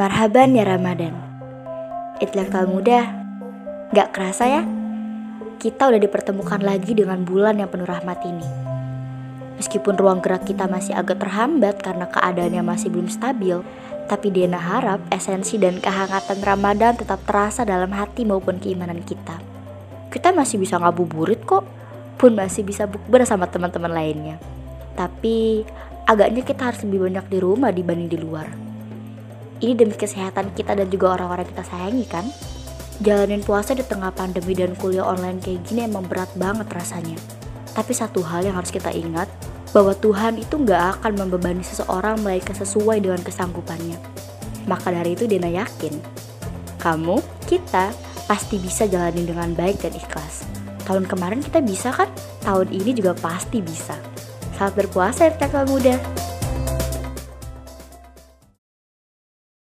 Marhaban ya Ramadan. Intelektual muda, gak kerasa ya? Kita udah dipertemukan lagi dengan bulan yang penuh rahmat ini. Meskipun ruang gerak kita masih agak terhambat karena keadaannya masih belum stabil, tapi Dena harap esensi dan kehangatan Ramadan tetap terasa dalam hati maupun keimanan kita. Kita masih bisa ngabuburit kok, pun masih bisa bukber sama teman-teman lainnya. Tapi agaknya kita harus lebih banyak di rumah dibanding di luar. Ini demi kesehatan kita dan juga orang-orang kita sayangi kan? Jalanin puasa di tengah pandemi dan kuliah online kayak gini emang berat banget rasanya. Tapi satu hal yang harus kita ingat, bahwa Tuhan itu nggak akan membebani seseorang melainkan sesuai dengan kesanggupannya. Maka dari itu Dena yakin, kamu, kita, pasti bisa jalanin dengan baik dan ikhlas. Tahun kemarin kita bisa kan? Tahun ini juga pasti bisa. Selamat berpuasa ya muda.